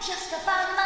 just about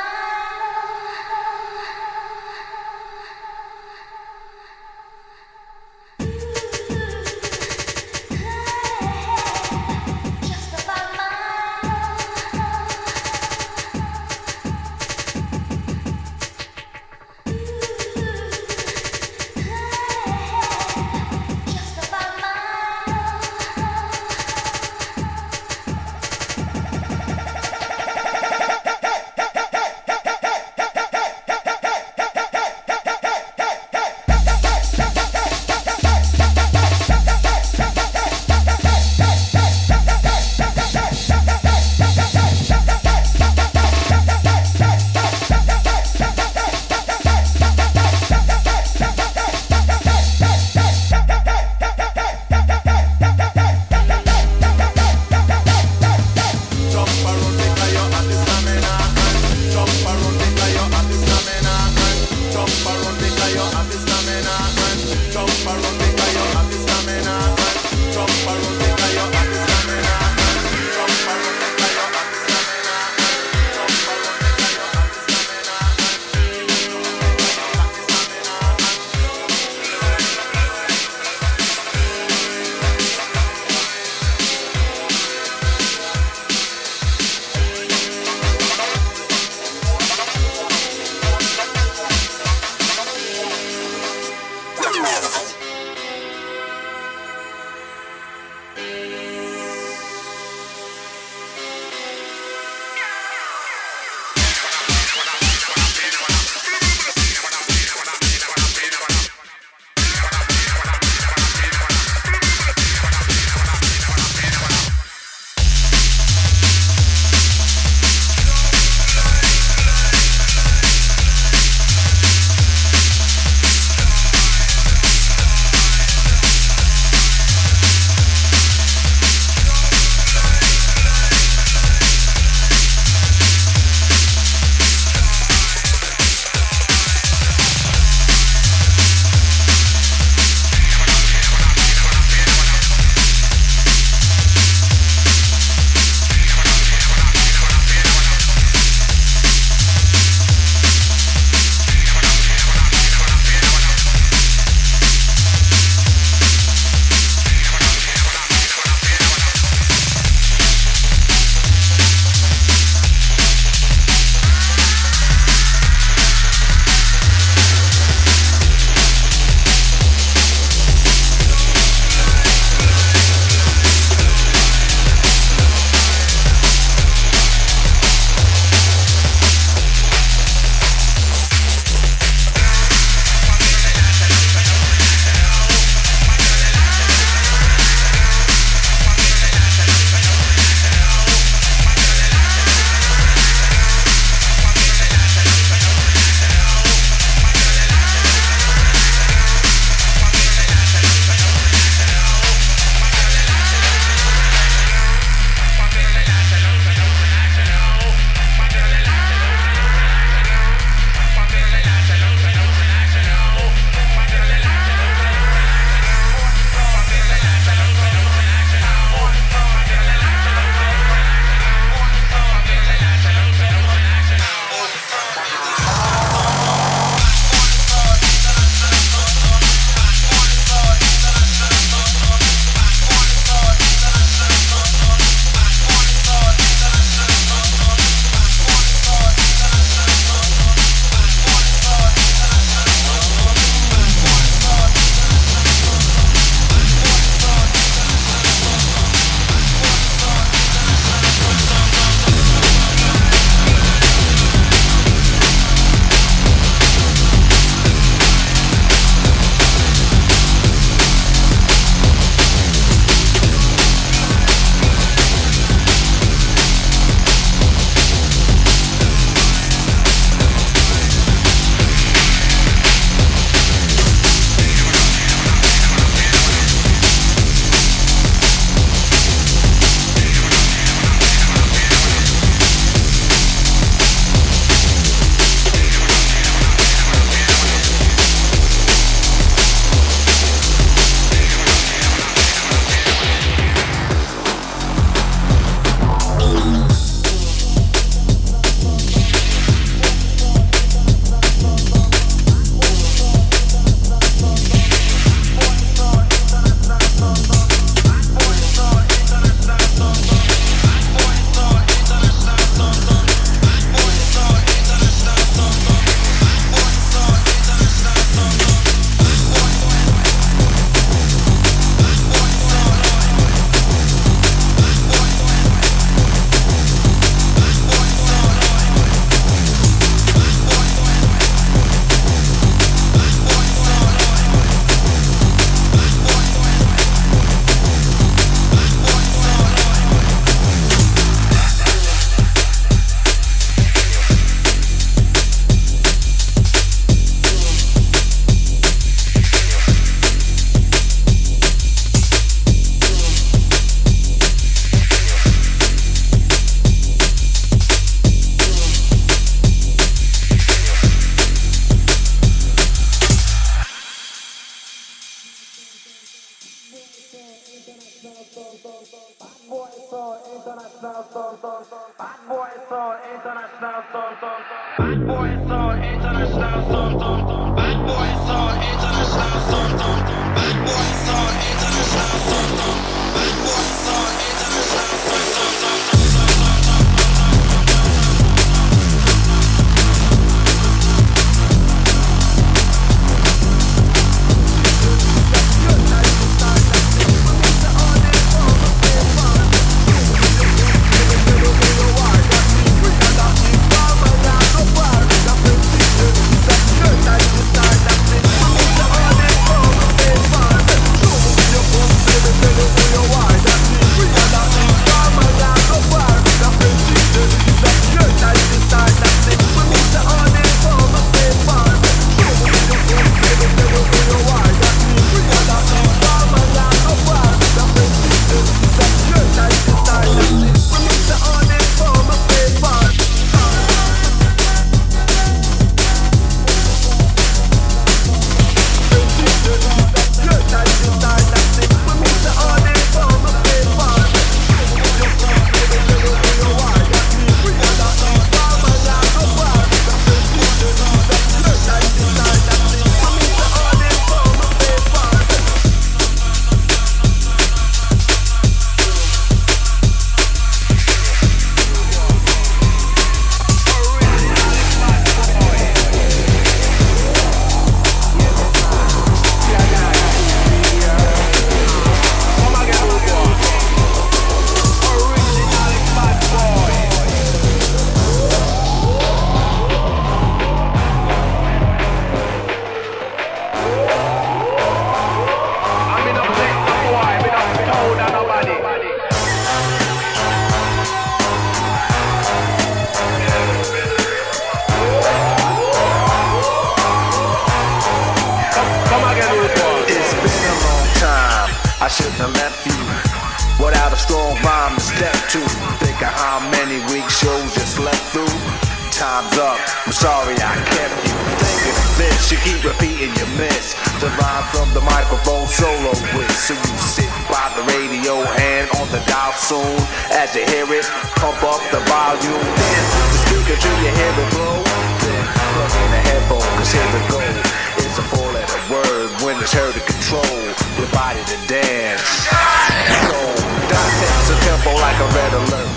It's her to control your body to dance. So, don't the tempo like a red alert.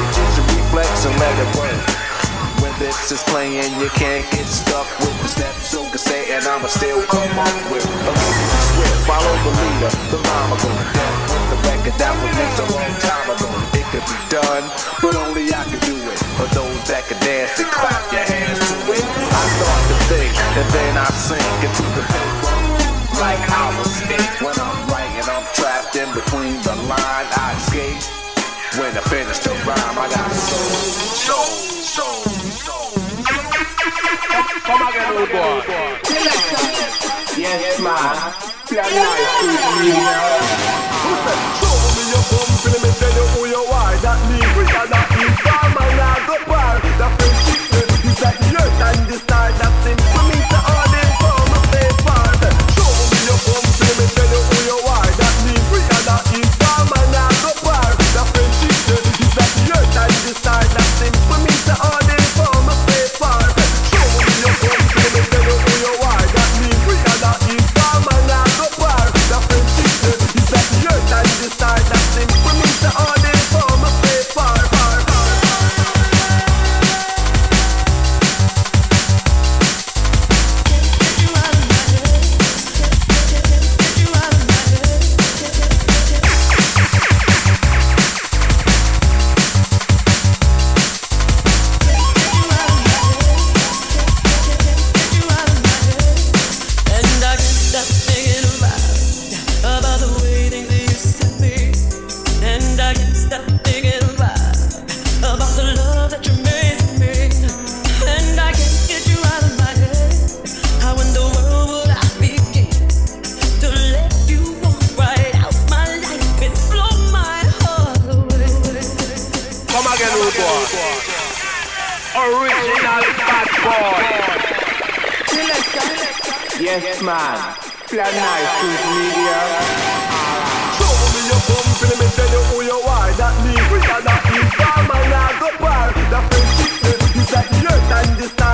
Which is a reflex and let it work. When this is playing, you can't get stuck with the steps. So can say, and I'ma still come up with a swift. Follow the leader, the mama gonna death with the record that was mixed a long time ago. It could be done, but only I could do it. For those that can dance and clap your hands to it. I start to think, and then I sink into the bedroom like hours When I'm writing, I'm trapped in between the line. I escape when I finish the rhyme. I got soul, soul, soul, Come again, old boy. Yes, man. yeah. life with me now. Show me your bum, feel me tell you who you are. That me, we got not in farm, and I go bar. The friendship is like the earth and the stars, that's in Original bad boy. Yes, man. Plan nice media. Show me your bum, let me tell you who you are. That me, we got that big farm and I go bar. That friendship is like the and the.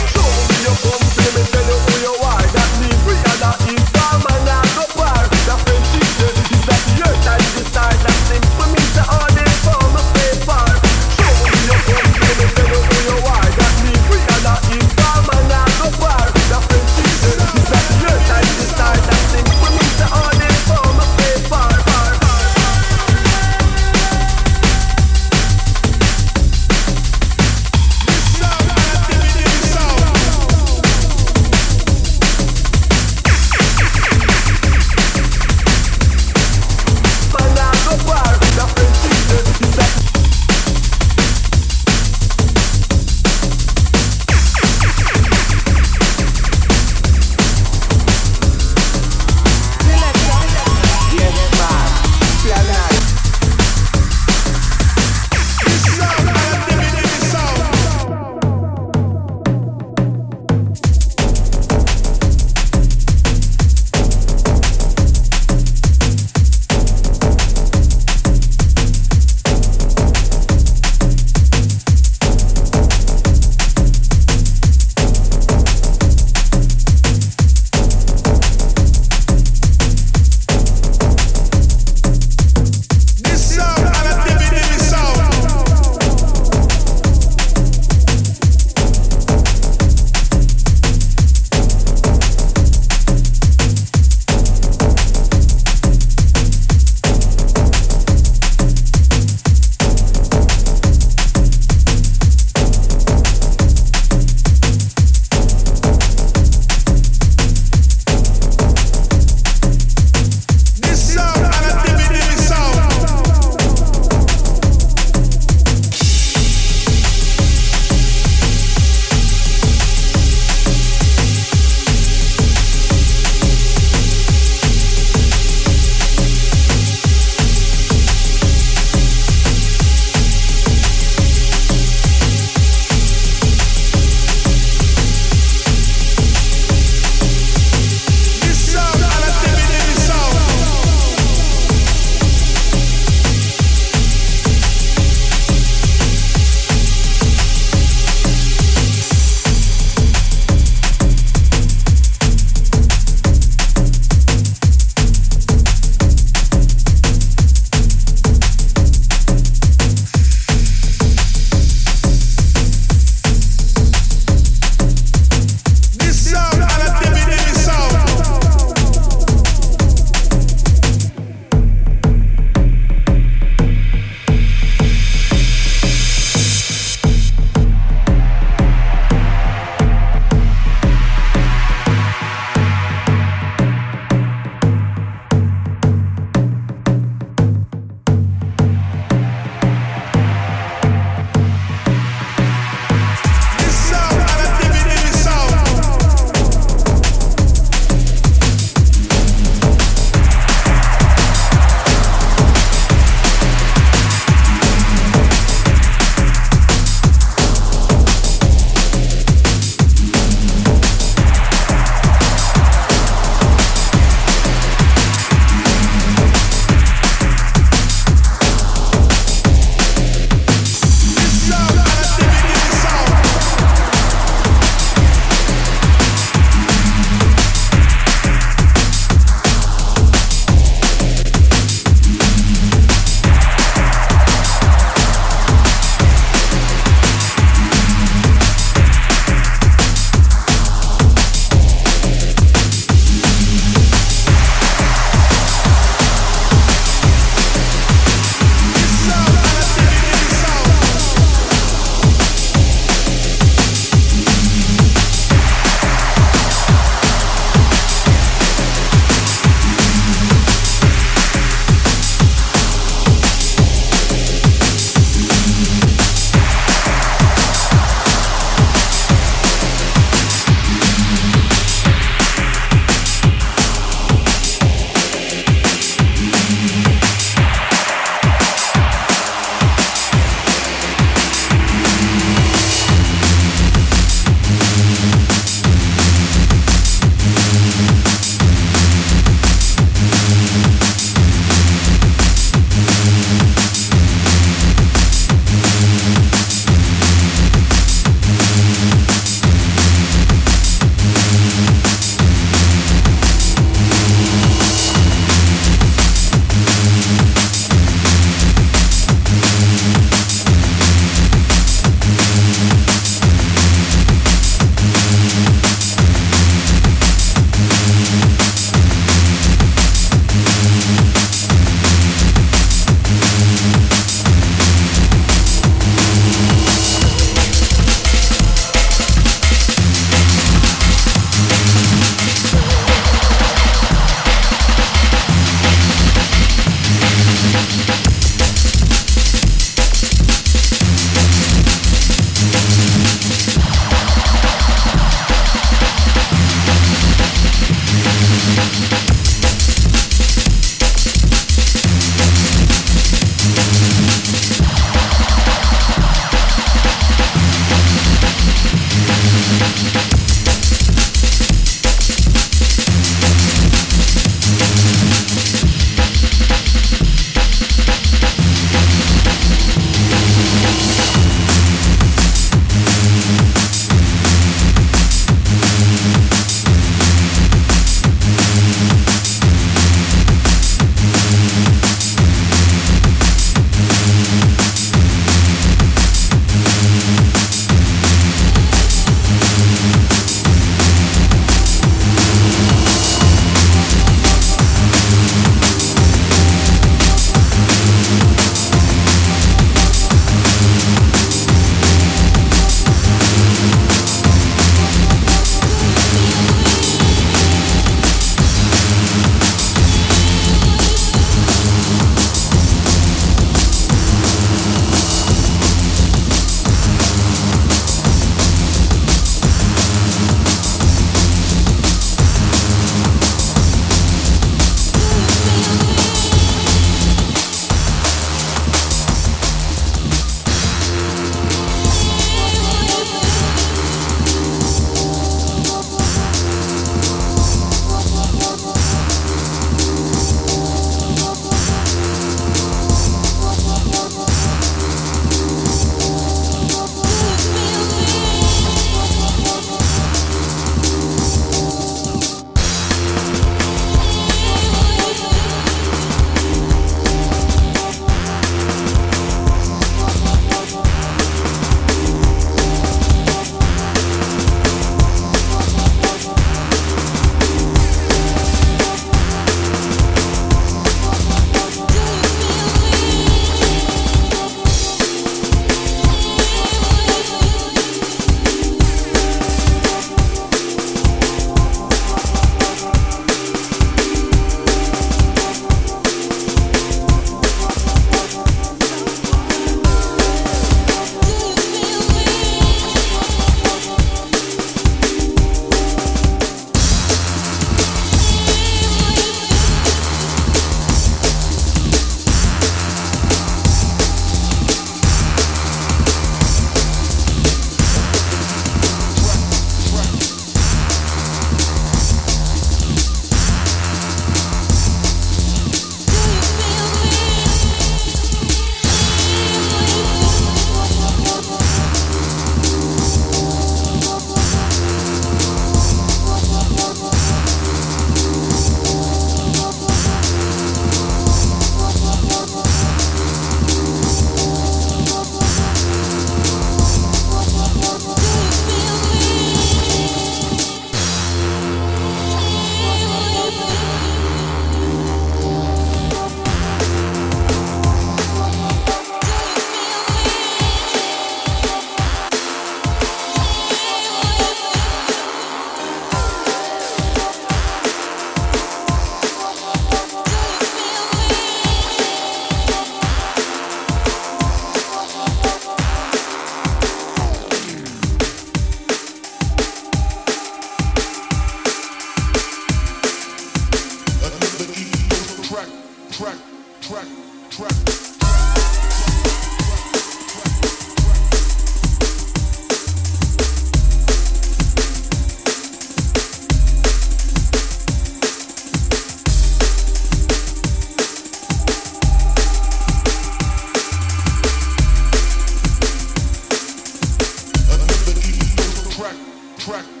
track, track.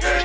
System.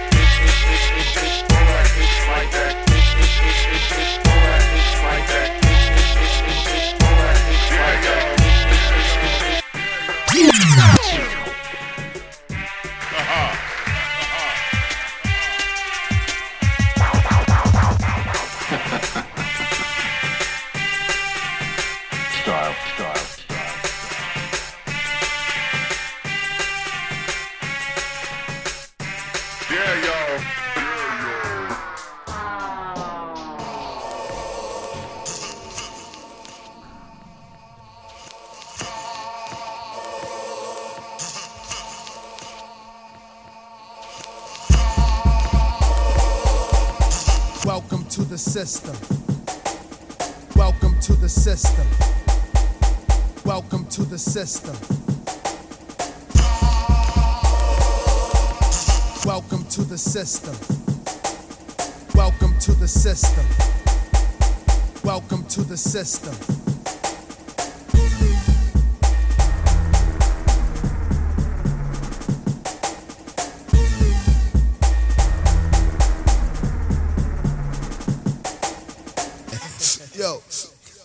Welcome to the system. Yo,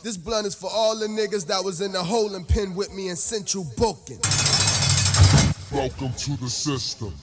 this blunt is for all the niggas that was in the hole and pen with me in Central Booking. Welcome to the system.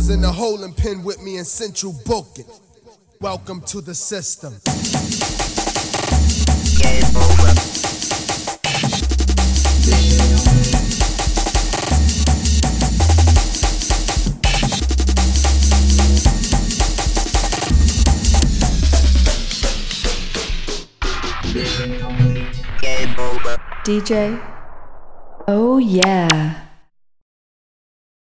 Was in the holding pen with me in Central Booking. Welcome to the system. DJ. Oh yeah.